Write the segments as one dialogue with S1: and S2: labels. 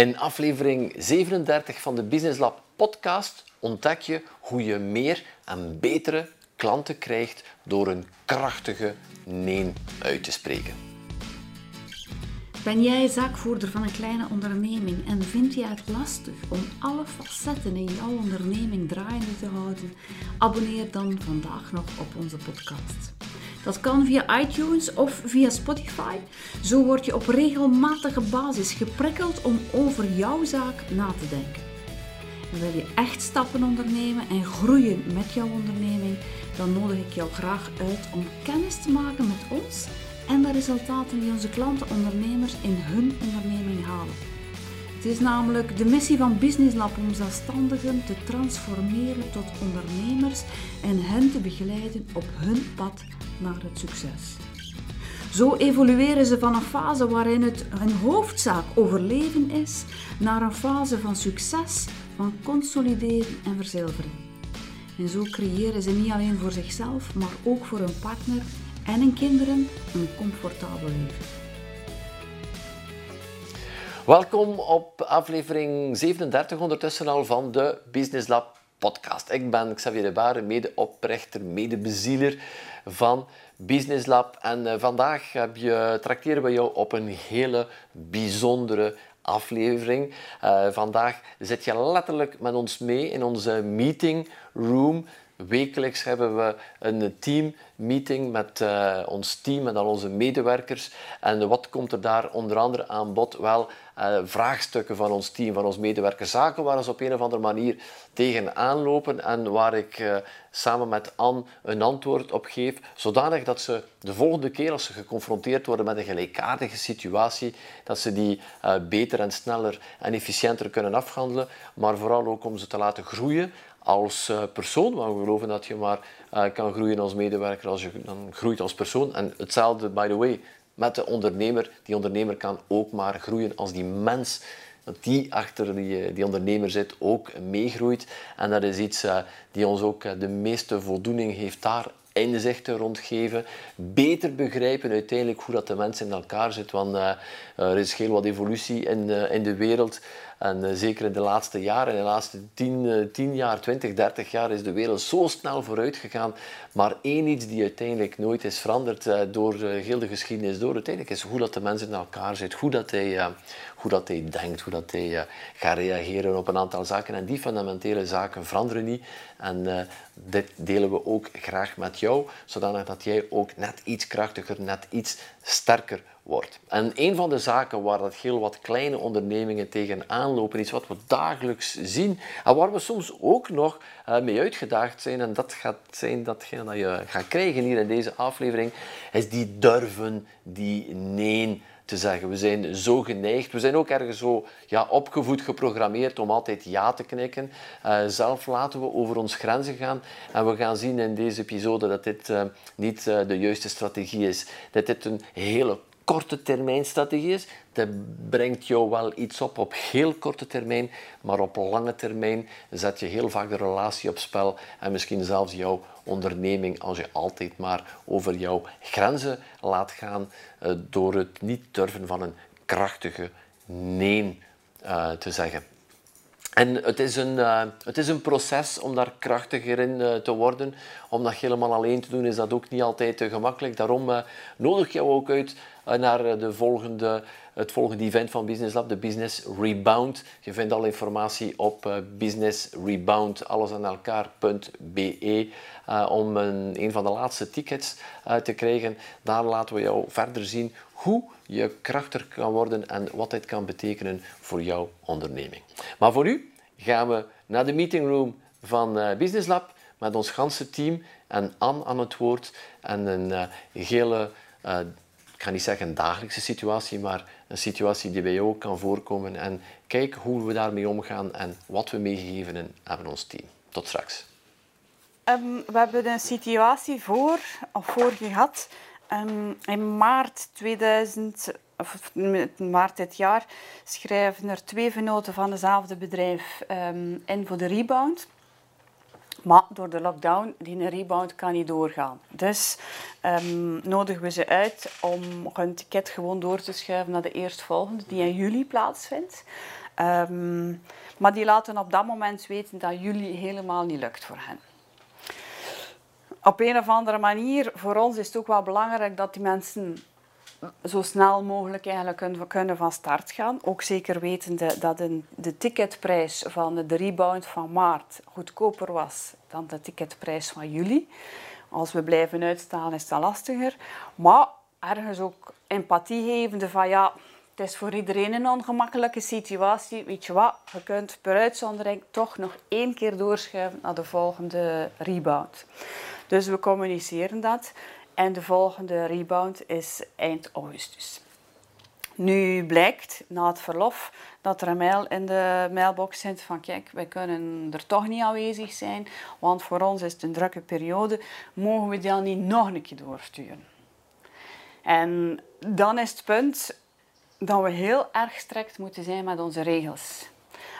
S1: In aflevering 37 van de Business Lab podcast ontdek je hoe je meer en betere klanten krijgt door een krachtige nee uit te spreken.
S2: Ben jij zaakvoerder van een kleine onderneming en vind je het lastig om alle facetten in jouw onderneming draaiende te houden? Abonneer dan vandaag nog op onze podcast. Dat kan via iTunes of via Spotify. Zo word je op regelmatige basis geprikkeld om over jouw zaak na te denken. En wil je echt stappen ondernemen en groeien met jouw onderneming, dan nodig ik jou graag uit om kennis te maken met ons en de resultaten die onze klanten ondernemers in hun onderneming halen. Het is namelijk de missie van Business Lab om zelfstandigen te transformeren tot ondernemers en hen te begeleiden op hun pad naar het succes. Zo evolueren ze van een fase waarin het een hoofdzaak overleven is, naar een fase van succes, van consolideren en verzilveren. En zo creëren ze niet alleen voor zichzelf, maar ook voor hun partner en hun kinderen een comfortabel leven.
S1: Welkom op aflevering 37 ondertussen al van de Business Lab podcast. Ik ben Xavier de Baren, medeoprichter, medebezieler van Business Lab. En uh, vandaag heb je, trakteren we jou op een hele bijzondere aflevering. Uh, vandaag zit je letterlijk met ons mee in onze meeting room. Wekelijks hebben we een teammeeting met uh, ons team en al onze medewerkers. En wat komt er daar onder andere aan bod? Wel, uh, vraagstukken van ons team, van ons medewerkers, zaken waar ze op een of andere manier tegenaan lopen en waar ik uh, samen met Anne een antwoord op geef, zodanig dat ze de volgende keer als ze geconfronteerd worden met een gelijkaardige situatie, dat ze die beter en sneller en efficiënter kunnen afhandelen, maar vooral ook om ze te laten groeien als persoon, want we geloven dat je maar kan groeien als medewerker als je dan groeit als persoon. En hetzelfde, by the way, met de ondernemer. Die ondernemer kan ook maar groeien als die mens die achter die, die ondernemer zit ook meegroeit. En dat is iets die ons ook de meeste voldoening heeft daar inzichten rondgeven, beter begrijpen uiteindelijk hoe dat de mens in elkaar zit, want er is heel wat evolutie in, in de wereld. En uh, zeker in de laatste jaren, in de laatste 10, uh, 10 jaar, 20, 30 jaar is de wereld zo snel vooruit gegaan. Maar één iets die uiteindelijk nooit is veranderd uh, door heel de geschiedenis door, uiteindelijk is hoe dat de mens in elkaar zit, hoe dat hij, hoe dat hij denkt, hoe dat hij gaat reageren op een aantal zaken. En die fundamentele zaken veranderen niet. En dit delen we ook graag met jou, zodanig dat jij ook net iets krachtiger, net iets sterker wordt. En een van de zaken waar dat heel wat kleine ondernemingen tegenaan lopen, iets wat we dagelijks zien en waar we soms ook nog uh, mee uitgedaagd zijn, en dat gaat zijn datgene dat je gaat krijgen hier in deze aflevering, is die durven, die nee te zeggen. We zijn zo geneigd, we zijn ook ergens zo ja, opgevoed, geprogrammeerd om altijd ja te knikken. Uh, zelf laten we over ons grenzen gaan en we gaan zien in deze episode dat dit uh, niet uh, de juiste strategie is. Dat dit een hele korte termijn strategie is. Dat brengt jou wel iets op op heel korte termijn, maar op lange termijn zet je heel vaak de relatie op spel en misschien zelfs jouw onderneming als je altijd maar over jouw grenzen laat gaan uh, door het niet durven van een krachtige nee uh, te zeggen. En het is, een, uh, het is een proces om daar krachtiger in te worden. Om dat helemaal alleen te doen is dat ook niet altijd uh, gemakkelijk. Daarom nodig ik jou ook uit naar de volgende, het volgende event van Business Lab, de Business Rebound. Je vindt alle informatie op Business Rebound, aan elkaar.be. om een, een van de laatste tickets te krijgen. Daar laten we jou verder zien hoe je krachtiger kan worden en wat dit kan betekenen voor jouw onderneming. Maar voor nu gaan we naar de meeting room van Business Lab met ons ganse team en Anne aan het woord en een uh, ik ga niet zeggen een dagelijkse situatie, maar een situatie die bij jou kan voorkomen en kijk hoe we daarmee omgaan en wat we meegegeven hebben ons team. Tot straks.
S3: Um, we hebben een situatie voor, of voor gehad Um, in maart 2000, of maart dit jaar schrijven er twee venoten van hetzelfde bedrijf um, in voor de rebound. Maar door de lockdown, die rebound kan niet doorgaan. Dus um, nodigen we ze uit om hun ticket gewoon door te schuiven naar de eerstvolgende, die in juli plaatsvindt. Um, maar die laten op dat moment weten dat juli helemaal niet lukt voor hen. Op een of andere manier, voor ons is het ook wel belangrijk dat die mensen zo snel mogelijk eigenlijk kunnen van start gaan. Ook zeker wetende dat de ticketprijs van de rebound van maart goedkoper was dan de ticketprijs van juli. Als we blijven uitstaan is dat lastiger. Maar ergens ook empathie gevende van ja, het is voor iedereen een ongemakkelijke situatie. Weet je wat, je kunt per uitzondering toch nog één keer doorschuiven naar de volgende rebound. Dus we communiceren dat. En de volgende rebound is eind augustus. Nu blijkt na het verlof dat er een mail in de mailbox zit van kijk, wij kunnen er toch niet aanwezig zijn, want voor ons is het een drukke periode, mogen we die dan niet nog een keer doorsturen? En dan is het punt dat we heel erg strikt moeten zijn met onze regels.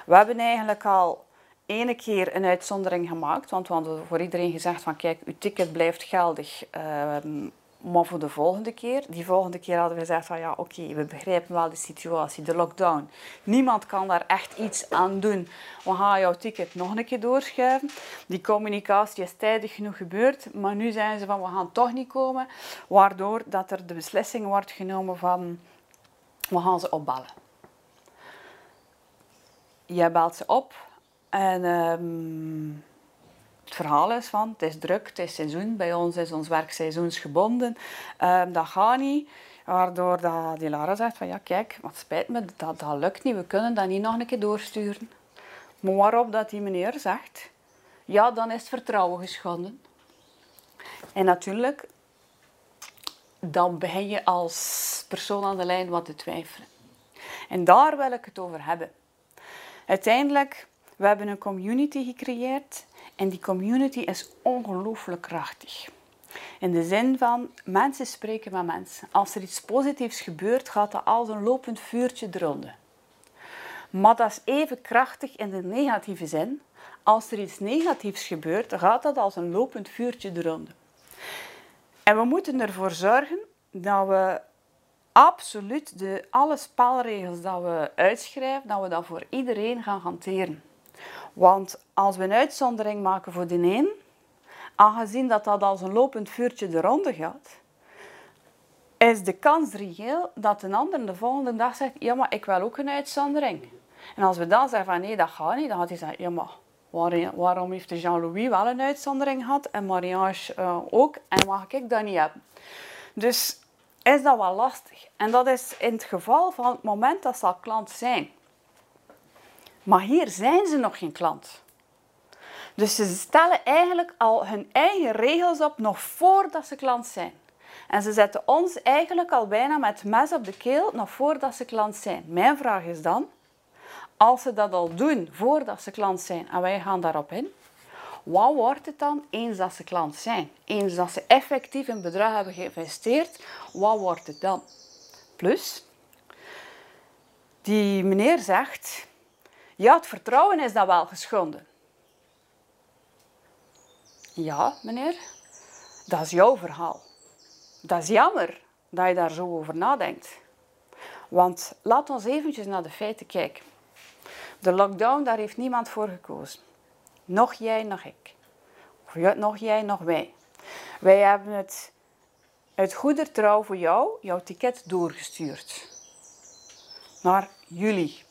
S3: We hebben eigenlijk al ene keer een uitzondering gemaakt, want we hadden voor iedereen gezegd van kijk, uw ticket blijft geldig, ehm, maar voor de volgende keer. Die volgende keer hadden we gezegd van ja, oké, we begrijpen wel de situatie, de lockdown. Niemand kan daar echt iets aan doen. We gaan jouw ticket nog een keer doorschuiven. Die communicatie is tijdig genoeg gebeurd, maar nu zijn ze van we gaan toch niet komen, waardoor dat er de beslissing wordt genomen van we gaan ze opbellen. Jij belt ze op, en um, het verhaal is van, het is druk, het is seizoen. Bij ons is ons werk seizoensgebonden. Um, dat gaat niet. Waardoor dat die Lara zegt van, ja kijk, wat spijt me, dat, dat lukt niet. We kunnen dat niet nog een keer doorsturen. Maar waarop dat die meneer zegt, ja, dan is vertrouwen geschonden. En natuurlijk, dan begin je als persoon aan de lijn wat te twijfelen. En daar wil ik het over hebben. Uiteindelijk we hebben een community gecreëerd en die community is ongelooflijk krachtig. In de zin van mensen spreken met mensen. Als er iets positiefs gebeurt, gaat dat als een lopend vuurtje eronder. Maar dat is even krachtig in de negatieve zin. Als er iets negatiefs gebeurt, gaat dat als een lopend vuurtje eronder. En we moeten ervoor zorgen dat we absoluut de, alle spelregels dat we uitschrijven, dat we dat voor iedereen gaan hanteren. Want als we een uitzondering maken voor de een, aangezien dat dat als een lopend vuurtje de ronde gaat, is de kans reëel dat een ander de volgende dag zegt, ja, maar ik wil ook een uitzondering. En als we dan zeggen van nee, dat gaat niet, dan gaat hij zeggen, ja, maar waarom heeft Jean-Louis wel een uitzondering gehad en Mariage uh, ook en mag ik dat niet hebben? Dus is dat wel lastig. En dat is in het geval van het moment dat ze klant zijn. Maar hier zijn ze nog geen klant. Dus ze stellen eigenlijk al hun eigen regels op nog voordat ze klant zijn. En ze zetten ons eigenlijk al bijna met mes op de keel nog voordat ze klant zijn. Mijn vraag is dan, als ze dat al doen voordat ze klant zijn en wij gaan daarop in, wat wordt het dan eens dat ze klant zijn? Eens dat ze effectief een bedrag hebben geïnvesteerd, wat wordt het dan? Plus, die meneer zegt, het vertrouwen is dan wel geschonden. Ja, meneer, dat is jouw verhaal. Dat is jammer dat je daar zo over nadenkt. Want laat ons eventjes naar de feiten kijken. De lockdown, daar heeft niemand voor gekozen. Nog jij, nog ik. Of nog jij, nog wij. Wij hebben het uit goede trouw voor jou, jouw ticket doorgestuurd. Naar jullie.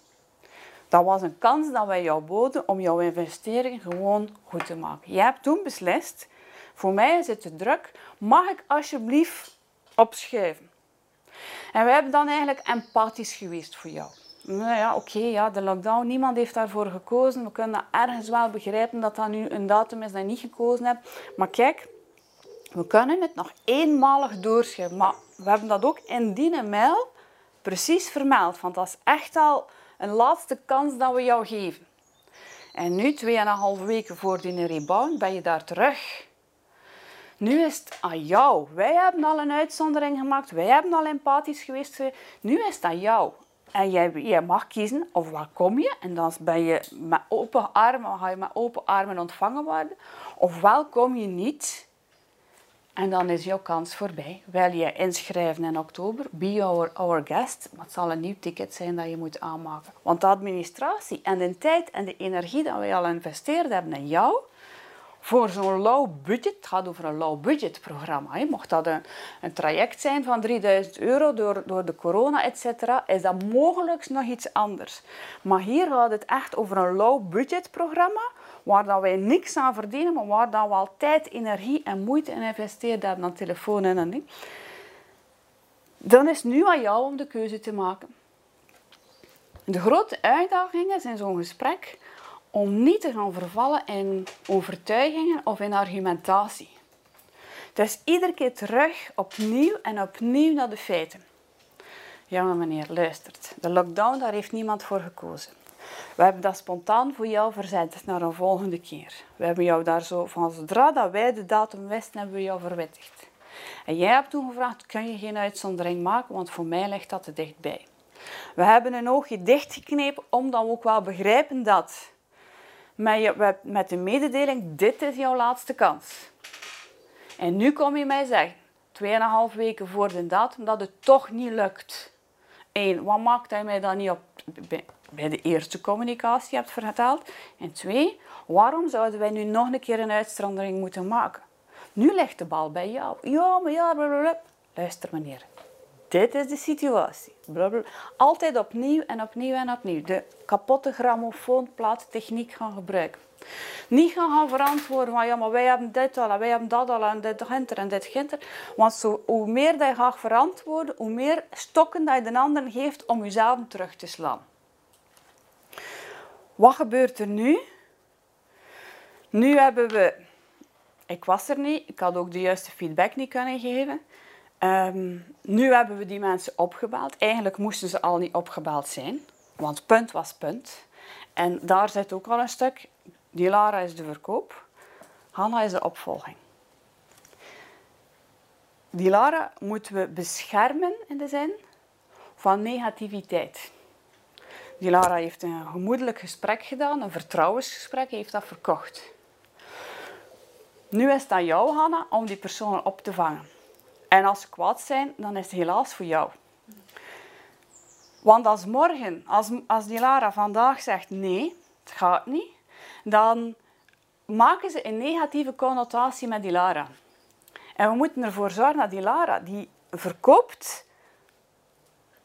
S3: Dat was een kans dat wij jou boden om jouw investering gewoon goed te maken. Je hebt toen beslist, voor mij is het te druk, mag ik alsjeblieft opschuiven? En wij hebben dan eigenlijk empathisch geweest voor jou. Nou ja, oké, ja, de lockdown, niemand heeft daarvoor gekozen. We kunnen ergens wel begrijpen dat dat nu een datum is dat je niet gekozen hebt. Maar kijk, we kunnen het nog eenmalig doorschuiven. Maar we hebben dat ook in die mail precies vermeld. Want dat is echt al een laatste kans dat we jou geven. En nu, tweeënhalve weken voor die rebound, ben je daar terug. Nu is het aan jou. Wij hebben al een uitzondering gemaakt. Wij hebben al empathisch geweest. Nu is het aan jou. En jij, jij mag kiezen of waar kom je. En dan ben je met open armen, ga je met open armen ontvangen worden. Ofwel kom je niet. En dan is jouw kans voorbij. Wil je inschrijven in oktober, be our, our guest. Maar het zal een nieuw ticket zijn dat je moet aanmaken. Want de administratie en de tijd en de energie dat wij al geïnvesteerd hebben in jou, voor zo'n low budget, het gaat over een low budget programma. Hè. Mocht dat een, een, traject zijn van 3000 euro door, door de corona, etc., is dat mogelijk nog iets anders. Maar hier gaat het echt over een low budget programma, waar dat wij niks aan verdienen, maar waar dat we al tijd, energie en moeite in investeerd aan telefoon en ding. Dan is nu aan jou om de keuze te maken. De grote uitdagingen zijn zo'n gesprek om niet te gaan vervallen in overtuigingen of in argumentatie. Dus iedere keer terug opnieuw en opnieuw naar de feiten. Ja, meneer, luistert. De lockdown, daar heeft niemand voor gekozen. We hebben dat spontaan voor jou verzet naar een volgende keer. We hebben jou daar zo, van zodra dat wij de datum wisten, hebben we jou verwittigd. En jij hebt toen gevraagd, kun je geen uitzondering maken, want voor mij ligt dat te dichtbij. We hebben een oogje dichtgeknepen, omdat we ook wel begrijpen dat met, met de mededeling, dit is jouw laatste kans. En nu kom je mij zeggen, 2,5 weken voor de datum, dat het toch niet lukt. Eén, wat maakt hij mij dan niet op bij de eerste communicatie hebt verteld? En twee, waarom zouden wij nu nog een keer een uitstranding moeten maken? Nu ligt de bal bij jou. Ja, maar ja, blablabla. Luister meneer, dit is de situatie. Blablabla. Altijd opnieuw en opnieuw en opnieuw. De kapotte grammofoonplaattechniek gaan gebruiken. Niet gaan, gaan verantwoorden van ja, maar wij hebben dit al en wij hebben dat al en dit ginter en dit. Want hoe meer dat je gaat verantwoorden, hoe meer stokken dat je de ander geeft om jezelf terug te slaan. Wat gebeurt er nu? Nu hebben we... Ik was er niet, ik had ook de juiste feedback niet kunnen geven. Ehm, nu hebben we die mensen opgebeld. Eigenlijk moesten ze al niet opgebeld zijn, want punt was punt. En daar zit ook al een stuk. Die Lara is de verkoop, Hanna is de opvolging. Die Lara moeten we beschermen in de zin van negativiteit. Die Lara heeft een gemoedelijk gesprek gedaan, een vertrouwensgesprek, heeft dat verkocht. Nu is het aan jou, Hanna, om die personen op te vangen. En als ze kwaad zijn, dan is het helaas voor jou. Want als morgen, als, als die Lara vandaag zegt nee, het gaat niet, dan maken ze een negatieve connotatie met die Lara. En we moeten ervoor zorgen dat die Lara, die verkoopt,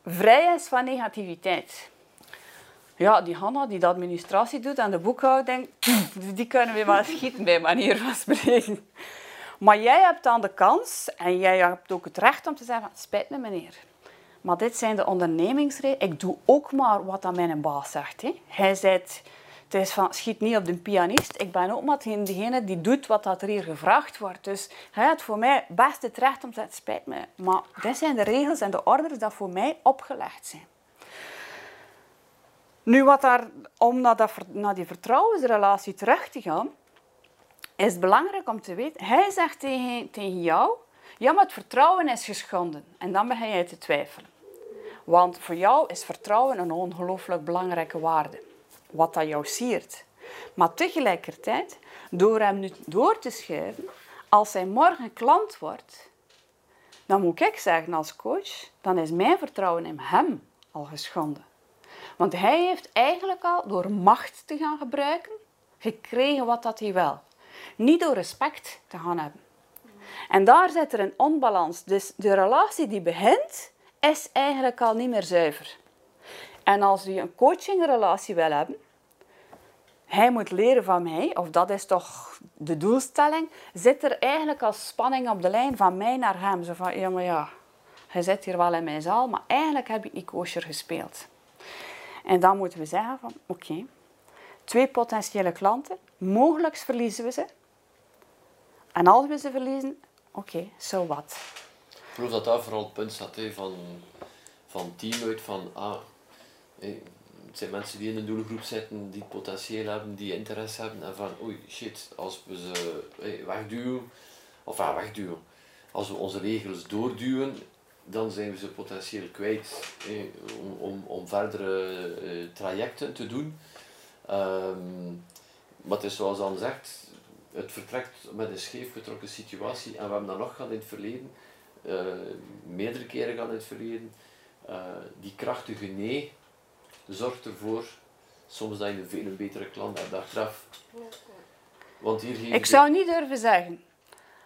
S3: vrij is van negativiteit. Ja, die Hanna die de administratie doet en de boekhouding, die kunnen we wel schieten bij manier van spreken. Maar jij hebt dan de kans en jij hebt ook het recht om te zeggen, spijt me meneer. Maar dit zijn de ondernemingsregels. Ik doe ook maar wat aan mijn baas zegt. Hè. Hij zegt, het is van, schiet niet op de pianist. Ik ben ook maar degene die doet wat dat er hier gevraagd wordt. Dus hij heeft voor mij best het recht om te zeggen, spijt me. Maar dit zijn de regels en de orders die voor mij opgelegd zijn. Nu, wat daar, om naar, dat, die vertrouwensrelatie terug te gaan, is het belangrijk om te weten, hij zegt tegen, tegen jou, ja, maar het vertrouwen is geschonden. En dan begin jij te twijfelen. Want voor jou is vertrouwen een ongelooflijk belangrijke waarde. Wat dat jou siert. Maar tegelijkertijd, door hem nu door te schuiven, als hij morgen klant wordt, dan moet ik zeggen als coach, dan is mijn vertrouwen in hem al geschonden. Want hij heeft eigenlijk al door macht te gaan gebruiken, gekregen wat dat hij wil niet door respect te gaan hebben. En daar zit er een onbalans. Dus de relatie die begint, is eigenlijk al niet meer zuiver. En als je een coachingrelatie wil hebben, hij moet leren van mij, of dat is toch de doelstelling, zit er eigenlijk al spanning op de lijn van mij naar hem. Zo van, ja maar ja, hij zit hier wel in mijn zaal, maar eigenlijk heb ik niet kosher gespeeld. En dan moeten we zeggen van, oké, twee potentiële klanten, mogelijk verliezen we ze, en als we ze verliezen, oké, so wat.
S1: Ik geloof dat daar vooral het punt staat van, van team uit, van ah, het zijn mensen die in een doelgroep zitten, die potentieel hebben, die interesse hebben en van oei shit, als we ze wegduwen, of ah, wegduwen, als we onze regels doorduwen, dan zijn we ze potentieel kwijt om, om, om verdere eh, trajecten te doen. Um, maar het is zoals dan zegt, het vertrekt met een scheef getrokken situatie en we hebben dat nog gehad in het verleden, uh, meerdere keren gehad in het verleden. Uh, die krachtige nee zorgt ervoor soms dat je een veel betere klant hebt achteraf.
S3: Want hier Ik zou niet durven zeggen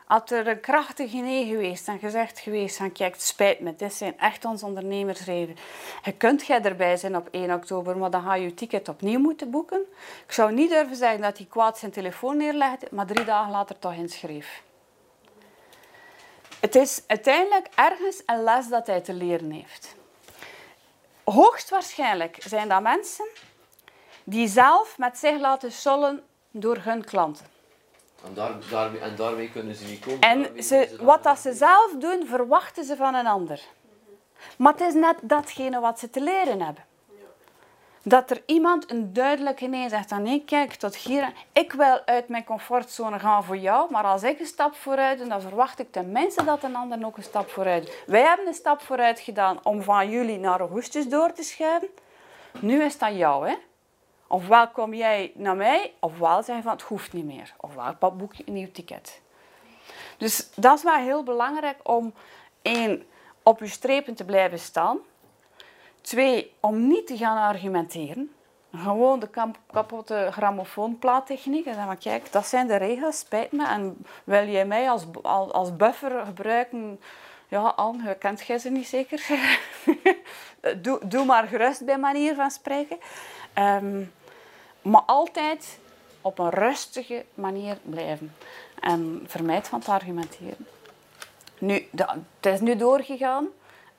S3: had er een krachtige nee geweest en gezegd geweest van kijk, spijt me, dit zijn echt onze ondernemersreden. Je kunt jij erbij zijn op 1 oktober, maar dan ga je je ticket opnieuw moeten boeken. Ik zou niet durven zeggen dat hij kwaad zijn telefoon neerlegde, maar drie dagen later toch inschreef. Het is uiteindelijk ergens een les dat hij te leren heeft. Hoogstwaarschijnlijk zijn dat mensen die zelf met zich laten sollen door hun klanten.
S1: En, daar, daarmee, en daarmee kunnen ze niet komen.
S3: En ze, wat dat ze zelf doen, verwachten ze van een ander. Maar het is net datgene wat ze te leren hebben. Dat er iemand een duidelijke nee zegt. Dan nee, kijk, tot hier. Ik wil uit mijn comfortzone gaan voor jou, maar als ik een stap vooruit doe, dan verwacht ik tenminste dat een ander ook een stap vooruit doet. Wij hebben een stap vooruit gedaan om van jullie naar augustus door te schuiven. Nu is dat jou, hè? Ofwel kom jij naar mij, ofwel zeg je van het hoeft niet meer. Ofwel boek je een nieuw ticket. Dus dat is wel heel belangrijk om één, op je strepen te blijven staan. Twee, om niet te gaan argumenteren. Gewoon de kapotte grammofoonplaattechniek. En dan kijk, dat zijn de regels, spijt me. En wil jij mij als, als, buffer gebruiken? Ja, Anne, kent jij ze niet zeker. doe, doe maar gerust bij manier van spreken. Um, maar altijd op een rustige manier blijven. En vermijd van te argumenteren. Nu, het is nu doorgegaan.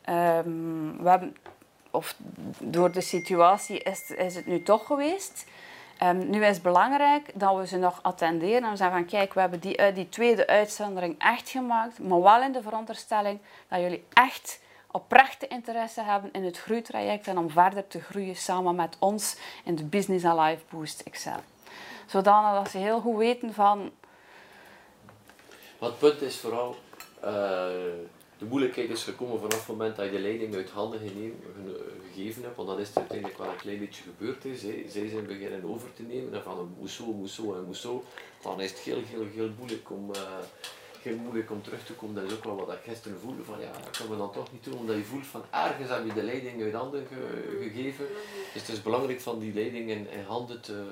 S3: Um, we hebben, of door de situatie is, is het nu toch geweest. Um, nu is het belangrijk dat we ze nog attenderen en we zeggen van kijk, we hebben die, eh, die tweede uitzondering echt gemaakt, maar wel in de veronderstelling dat jullie echt oprechte interesse hebben in het groeitraject en om verder te groeien samen met ons in de Business Alive Boost Excel. Zodanig dat ze heel goed weten van...
S1: Wat het punt is vooral, uh, de moeilijkheid is gekomen vanaf het moment dat je de leiding uit handen gegeven hebt, want dan is het uiteindelijk wel een klein beetje gebeurd. Zij zijn beginnen over te nemen en van moest zo, moest zo en moest zo. Dan is het heel, heel, heel moeilijk om... Uh, heel moeilijk om terug te komen. Dat is ook wel wat ik gisteren voelde. Van ja, dat kunnen we dan toch niet doen. Omdat je voelt van ergens heb je de leiding uit handen gegeven. Dus het is belangrijk van die leiding in, handen, te,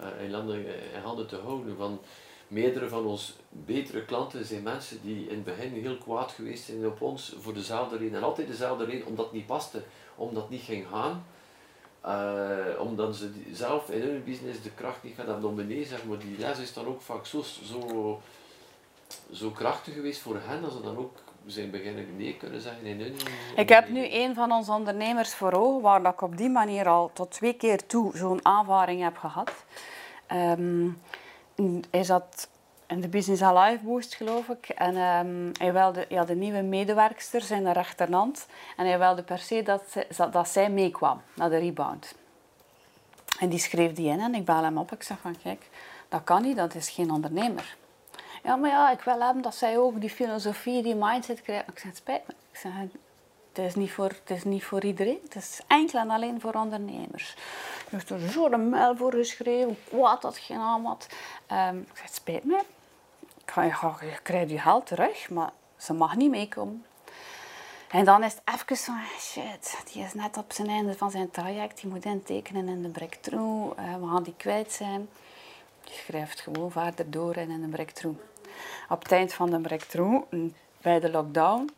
S1: uh, in, handen, in handen te houden. Van meerdere van ons betere klanten zijn mensen die in het begin heel kwaad geweest zijn op ons voor dezelfde reden. En altijd dezelfde reden, omdat het niet paste. Omdat het niet ging gaan. Uh, omdat ze zelf in hun business de kracht niet gaan hebben om zeg maar die les is dan ook vaak zo, zo zo krachtig geweest voor hen dat ze dan ook zijn beginnen nee kunnen zeggen in hun
S3: Ik heb nu een van onze ondernemers voor ogen waar ik op die manier al tot twee keer toe zo'n aanvaring heb gehad. Um, hij zat in de Business Alive Boost, geloof ik. En um, hij wilde ja, de nieuwe medewerkster zijn rechterhand. En hij wilde per se dat, ze, dat zij meekwam naar de rebound. En die schreef die in en ik bel hem op. Ik zeg van, kijk, dat kan niet, dat is geen ondernemer. Ja, maar ja, ik wil hebben dat zij ook die filosofie, die mindset krijgt. Ik zeg, spijt me. Ik zeg, het is niet voor, het is niet voor iedereen. Het is enkel en alleen voor ondernemers. Je heeft er zo een mail voor geschreven, wat dat geen. Um, ik zeg, spijt me. Ik ga, je, je krijgt je geld terug, maar ze mag niet meekomen. En dan is het even van, shit, die is net op zijn einde van zijn traject. Die moet intekenen in de breakthrough. Uh, we gaan die kwijt zijn. Je schrijft gewoon verder door en in een breakthrough. Op het eind van de breakthrough, bij de lockdown,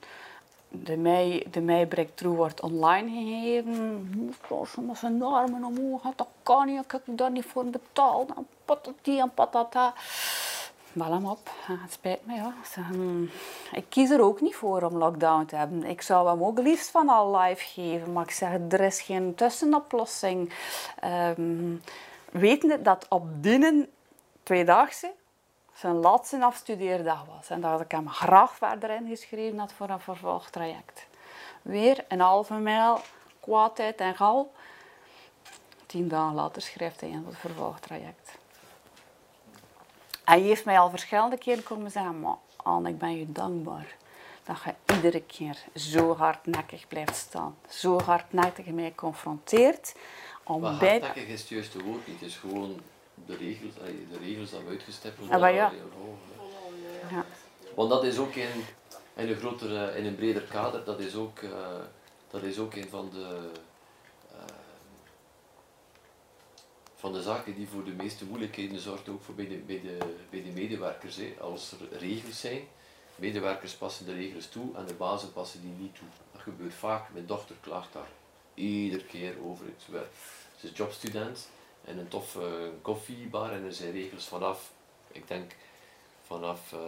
S3: de mei, de mei breakthrough wordt online gegeven. Met zijn armen omhoog, dat kan niet, ik heb daar niet voor betaald. En patati en patata. Bel hem op, het spijt me. Ja. Hmm, ik kies er ook niet voor om lockdown te hebben. Ik zou hem ook liefst van al live geven, maar ik zeg, er is geen tussenoplossing. Um, wetende dat op dienen tweedaagse zijn laatste afstudeerdag was. En dat ik hem graag verder ingeschreven had voor een vervolgtraject. Weer een halve mijl, kwaadheid en gal. Tien dagen later schrijft hij in het vervolgtraject. Hij heeft mij al verschillende keren komen zeggen, maar Anne, ik ben je dankbaar. dat je iedere keer zo hardnekkig blijft staan. Zo hardnekkig mee confronteert. Om
S1: Maar
S3: bij...
S1: hardnekkig is het juiste woord niet. Is gewoon de regels, de regels dat we uitgestippeld
S3: Ah, ja. Ja.
S1: Want dat is ook in, in, een grotere, in een breder kader, dat is ook, eh, dat is ook een van de, eh, van de zaken die voor de meeste moeilijkheden zorgt, ook voor bij, de, bij, de, bij de medewerkers. Hè. Als er regels zijn, medewerkers passen de regels toe en de bazen passen die niet toe. Dat gebeurt vaak. Mijn dochter klaagt daar iedere keer over. Het. Ze- Ze is jobstudent in een toffe koffiebar en er zijn regels vanaf, ik denk vanaf eh,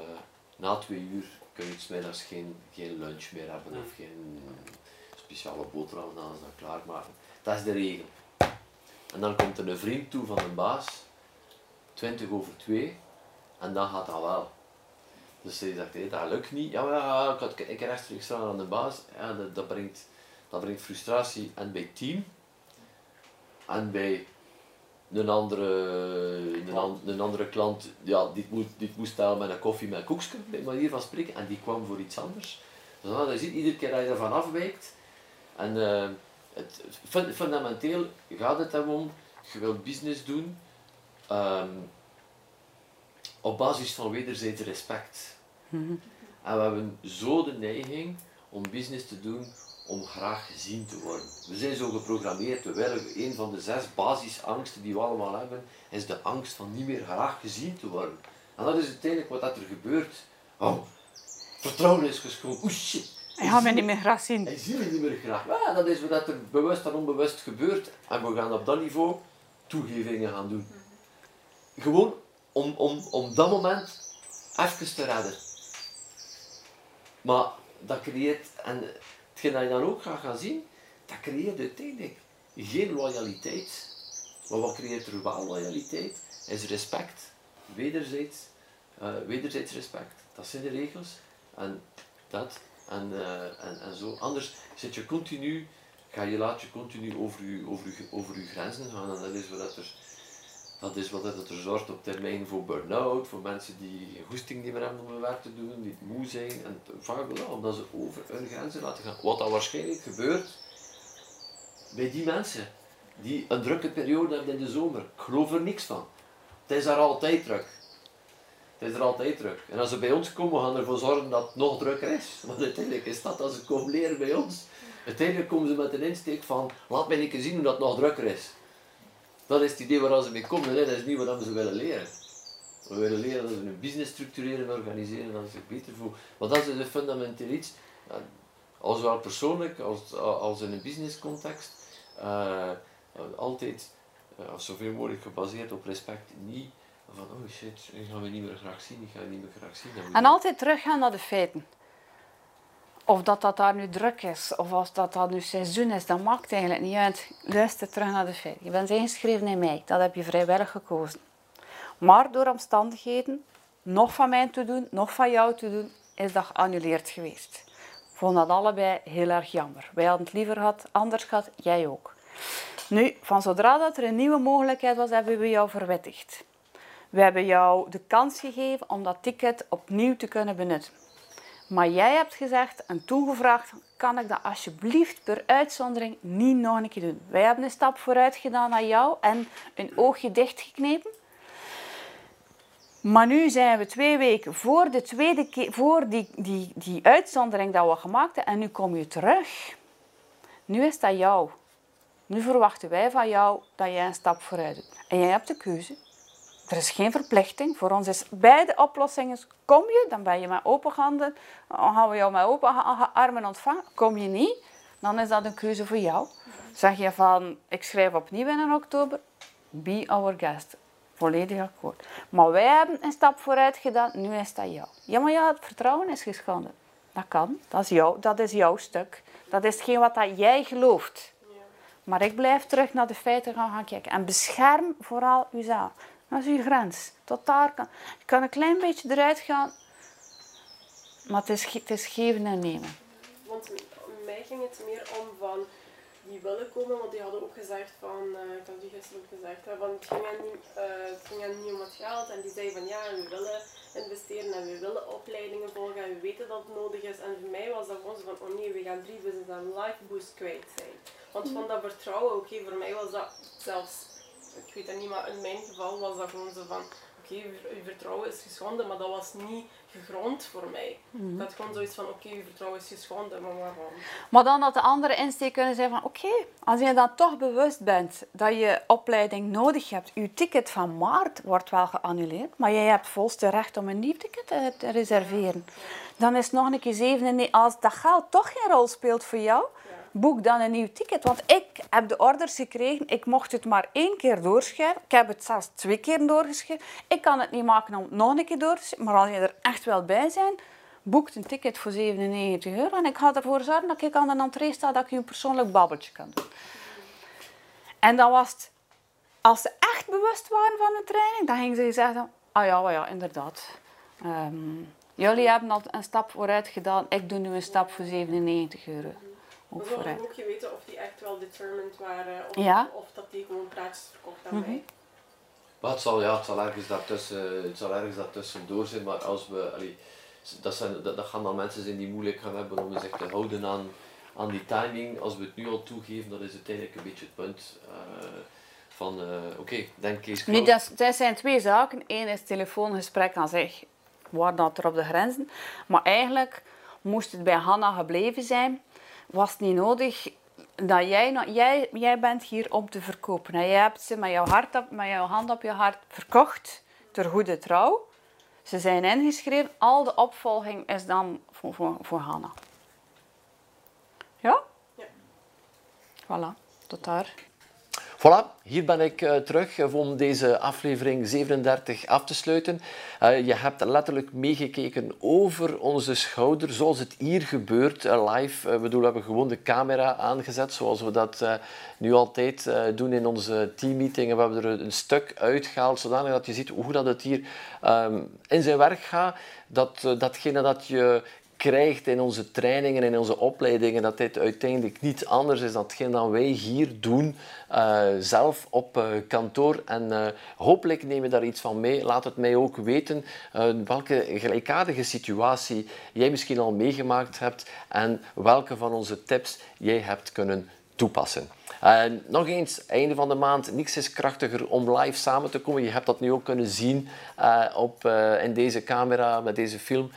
S1: na twee uur kun je 's middags geen, geen lunch meer hebben of geen speciale boterham dan ze dat klaarmaken. Dat is de regel. En dan komt er een vriend toe van een baas, 20 over 2, en dan gaat dat wel. Dus hij zegt, hé, dat lukt niet. Ja, maar ja, ik, had, ik rechtstreeks staan aan de baas. Ja, dat, dat, brengt, dat brengt frustratie en bij team en bij een andere, een, an- een andere klant, ja, die moet, die moest stellen met een koffie met een koekje, bij manier van spreken, en die kwam voor iets anders. Dus dan, je ziet iedere keer dat je ervan afwijkt. En eh, het, fun- fundamenteel gaat het hem om, je wilt business doen ehm, op basis van wederzijds respect. En we hebben zo de neiging om business te doen om graag gezien te worden. We zijn zo geprogrammeerd, we willen, een van de zes basisangsten die we allemaal hebben, is de angst van niet meer graag gezien te worden. En dat is uiteindelijk wat dat er gebeurt. Oh, vertrouwen is geschoten. Oeh shit.
S3: Hij gaat mij niet meer graag zien.
S1: Hij ziet me niet meer graag. Ja, dat is wat er bewust en onbewust gebeurt. En we gaan op dat niveau toegevingen gaan doen. Gewoon om, om, om dat moment even te redden. Maar dat creëert, en hetgeen dat je dan ook gaat gaan zien, dat creëert uiteindelijk geen loyaliteit. Maar wat creëert er wel loyaliteit? Is respect. Wederzijds, eh, wederzijds respect. Dat zijn de regels. En dat. En, eh, en, en zo. Anders zit je continu, ga je, laat je continu over je, over, over grenzen gaan. En dat is wat er, dat is wat dat er zorgt op termijn voor burn-out, voor mensen die goesting niet meer hebben om hun werk te doen, die moe zijn. En vaak wel, omdat ze over hun grenzen laten gaan. Wat dat waarschijnlijk gebeurt bij die mensen die een drukke periode hebben in de zomer. Ik geloof er niks van. Het is daar altijd druk. Het is er altijd druk. En als ze bij ons komen, gaan we ervoor zorgen dat het nog drukker is. Want uiteindelijk is dat als ze komen leren bij ons. Uiteindelijk komen ze met een insteek van, laat mij niet zien hoe dat het nog drukker is. Dat is het idee waar ze mee komen. hè. Dat is niet wat ze willen leren. We willen leren dat ze hun business structureren en organiseren, dat ze zich beter voelen. Maar dat is een fundamenteel iets. Ja, als wel persoonlijk, als, als in een business context, eh, altijd uh, zoveel mogelijk gebaseerd op respect. Niet van, oh shit, ik ga me niet meer graag zien, ik ga je niet meer graag zien.
S3: En altijd teruggaan naar de feiten. Of dat dat daar nu druk is, of als dat dat nu seizoen is, dat maakt eigenlijk niet uit. Luister terug naar de feiten. Je bent ingeschreven in mei, dat heb je vrijwillig gekozen. Maar door omstandigheden, nog van mij te doen, nog van jou te doen, is dat geannuleerd geweest. Ik vond dat allebei heel erg jammer. Wij hadden het liever gehad, anders gehad, jij ook. Nu, van zodra dat er een nieuwe mogelijkheid was, hebben we jou verwittigd. We hebben jou de kans gegeven om dat ticket opnieuw te kunnen benutten. Maar jij hebt gezegd en toen gevraagd, kan ik dat alsjeblieft per uitzondering niet nog een keer doen? Wij hebben een stap vooruit gedaan naar jou en een oogje dichtgeknepen. Maar nu zijn we twee weken voor, de tweede keer, voor die, die, die uitzondering dat we gemaakt hebben en nu kom je terug. Nu is dat jou. Nu verwachten wij van jou dat jij een stap vooruit doet. En jij hebt de keuze. Er is geen verplichting. Voor ons is beide oplossingen. Kom je, dan ben je met open handen. Dan gaan we jou met open armen ontvangen. Kom je niet, dan is dat een keuze voor jou. Zeg je van, ik schrijf opnieuw in oktober. Be our guest. Volledig akkoord. Maar wij hebben een stap vooruit gedaan. Nu is dat jou. Ja, maar ja, het vertrouwen is geschonden. Dat kan. Dat is, jou, dat is jouw stuk. Dat is hetgeen wat dat jij gelooft. Maar ik blijf terug naar de feiten gaan, gaan kijken. En bescherm vooral uzelf. Dat is uw grens. Tot daar kan. Je kan een klein beetje eruit gaan. Maar het is, het is geven en nemen.
S4: Want mij ging het meer om van die willen komen, want die hadden ook gezegd van, uh, ik had die gisteren ook gezegd, hè, van het, ging hen niet, uh, het ging hen niet om het geld. En die zeiden van ja, we willen investeren en we willen opleidingen volgen en we weten dat het nodig is. En voor mij was dat gewoon zo van, oh nee, we gaan drie business en life boost kwijt zijn. Want van dat vertrouwen, oké, voor mij was dat zelfs, ik weet het niet, maar in mijn geval was dat gewoon zo van, oké, je vertrouwen is geschonden, maar dat was niet gegrond voor mij. Mm Ik had gewoon zoiets van, oké, je vertrouwen is geschonden, maar waarom?
S3: Maar dan dat de andere insteek kunnen zijn van, oké, als je dan toch bewust bent dat je opleiding nodig hebt, je ticket van maart wordt wel geannuleerd, maar jij hebt volste recht om een nieuw ticket te reserveren. Dan is nog een keer zeven en als dat geld toch geen rol speelt voor jou, boek dan een nieuw ticket. Want ik heb de orders gekregen, ik mocht het maar één keer doorschrijven. Ik heb het zelfs twee keer doorgeschreven. Ik kan het niet maken om het nog een keer door te schrijven. Maar als je er echt wel bij bent, boek een ticket voor 97 euro. En ik ga ervoor zorgen dat ik aan de entree sta, dat ik je een persoonlijk babbeltje kan doen. En dan was het, als ze echt bewust waren van de training, dan gingen ze zeggen, ah ja, ja, inderdaad. Ehm, jullie hebben al een stap vooruit gedaan, ik doe nu een stap voor 97 euro.
S4: Maar zou ik ook weten of die echt wel determined waren of, ja. of dat die gewoon praatjes verkocht aan mm mij.
S1: Maar het zal, ja, het zal ergens daartussen, het zal ergens daartussen door zijn, maar als we, allee, dat, zijn, dat, dat gaan dan mensen zijn die moeilijk gaan hebben om zich te houden aan, aan die timing. Als we het nu al toegeven, dat is uiteindelijk een beetje het punt uh, van, uh, oké, okay, denk Kees
S3: Nu, dat, dat zijn twee zaken. Eén is telefoongesprek aan zich, waar dat er op de grenzen. Maar eigenlijk moest het bij Hanna gebleven zijn was niet nodig dat jij, jij, jij bent hier om te verkopen. En jij hebt ze met jouw, hart op, met jouw hand op je hart verkocht ter goede trouw. Ze zijn ingeschreven. Al de opvolging is dan voor, voor, voor Hanna. Ja? Ja. Voilà, tot daar.
S1: Voilà, hier ben ik uh, terug om deze aflevering 37 af te sluiten. Uh, je hebt letterlijk meegekeken over onze schouder, zoals het hier gebeurt uh, live. We hebben gewoon de camera aangezet, zoals we dat nu altijd doen in onze teammeetingen. We hebben er een stuk uitgehaald, zodanig dat je ziet hoe dat het hier um, in zijn werk gaat. Dat, datgene dat je krijgt in onze trainingen en in onze opleidingen, dat dit uiteindelijk niet anders is dan hetgeen dat wij hier doen, uh, zelf op uh, kantoor. En uh, hopelijk neem je daar iets van mee. Laat het mij ook weten welke gelijkaardige situatie jij misschien al meegemaakt hebt en welke van onze tips jij hebt kunnen toepassen. En nog eens, einde van de maand, niks is krachtiger om live samen te komen. Je hebt dat nu ook kunnen zien uh, op, uh, in deze camera, met deze film.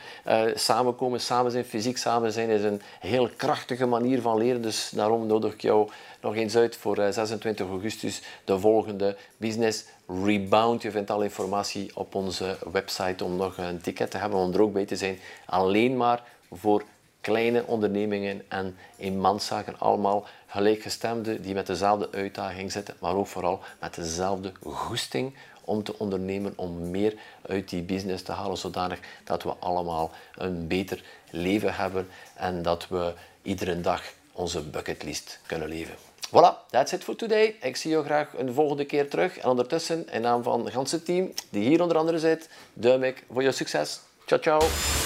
S1: Samenkomen, samen zijn, fysiek samen zijn is een heel krachtige manier van leren. Dus daarom nodig ik jou nog eens uit voor 26 augustus de volgende Business Rebound. Je vindt alle informatie op onze website om nog een ticket te hebben, om er ook bij te zijn. Alleen maar voor kleine ondernemingen en eenmanszaken. Allemaal gelijkgestemden die met dezelfde uitdaging zitten, maar ook vooral met dezelfde goesting om te ondernemen, om meer uit die business te halen, zodanig dat we allemaal een beter leven hebben en dat we iedere dag onze bucketlist kunnen leven. Voilà, that's it for today. Ik zie je graag een volgende keer terug. En ondertussen, in naam van het ganse team, die hier onder andere zit, duim ik voor je succes. Ciao, ciao.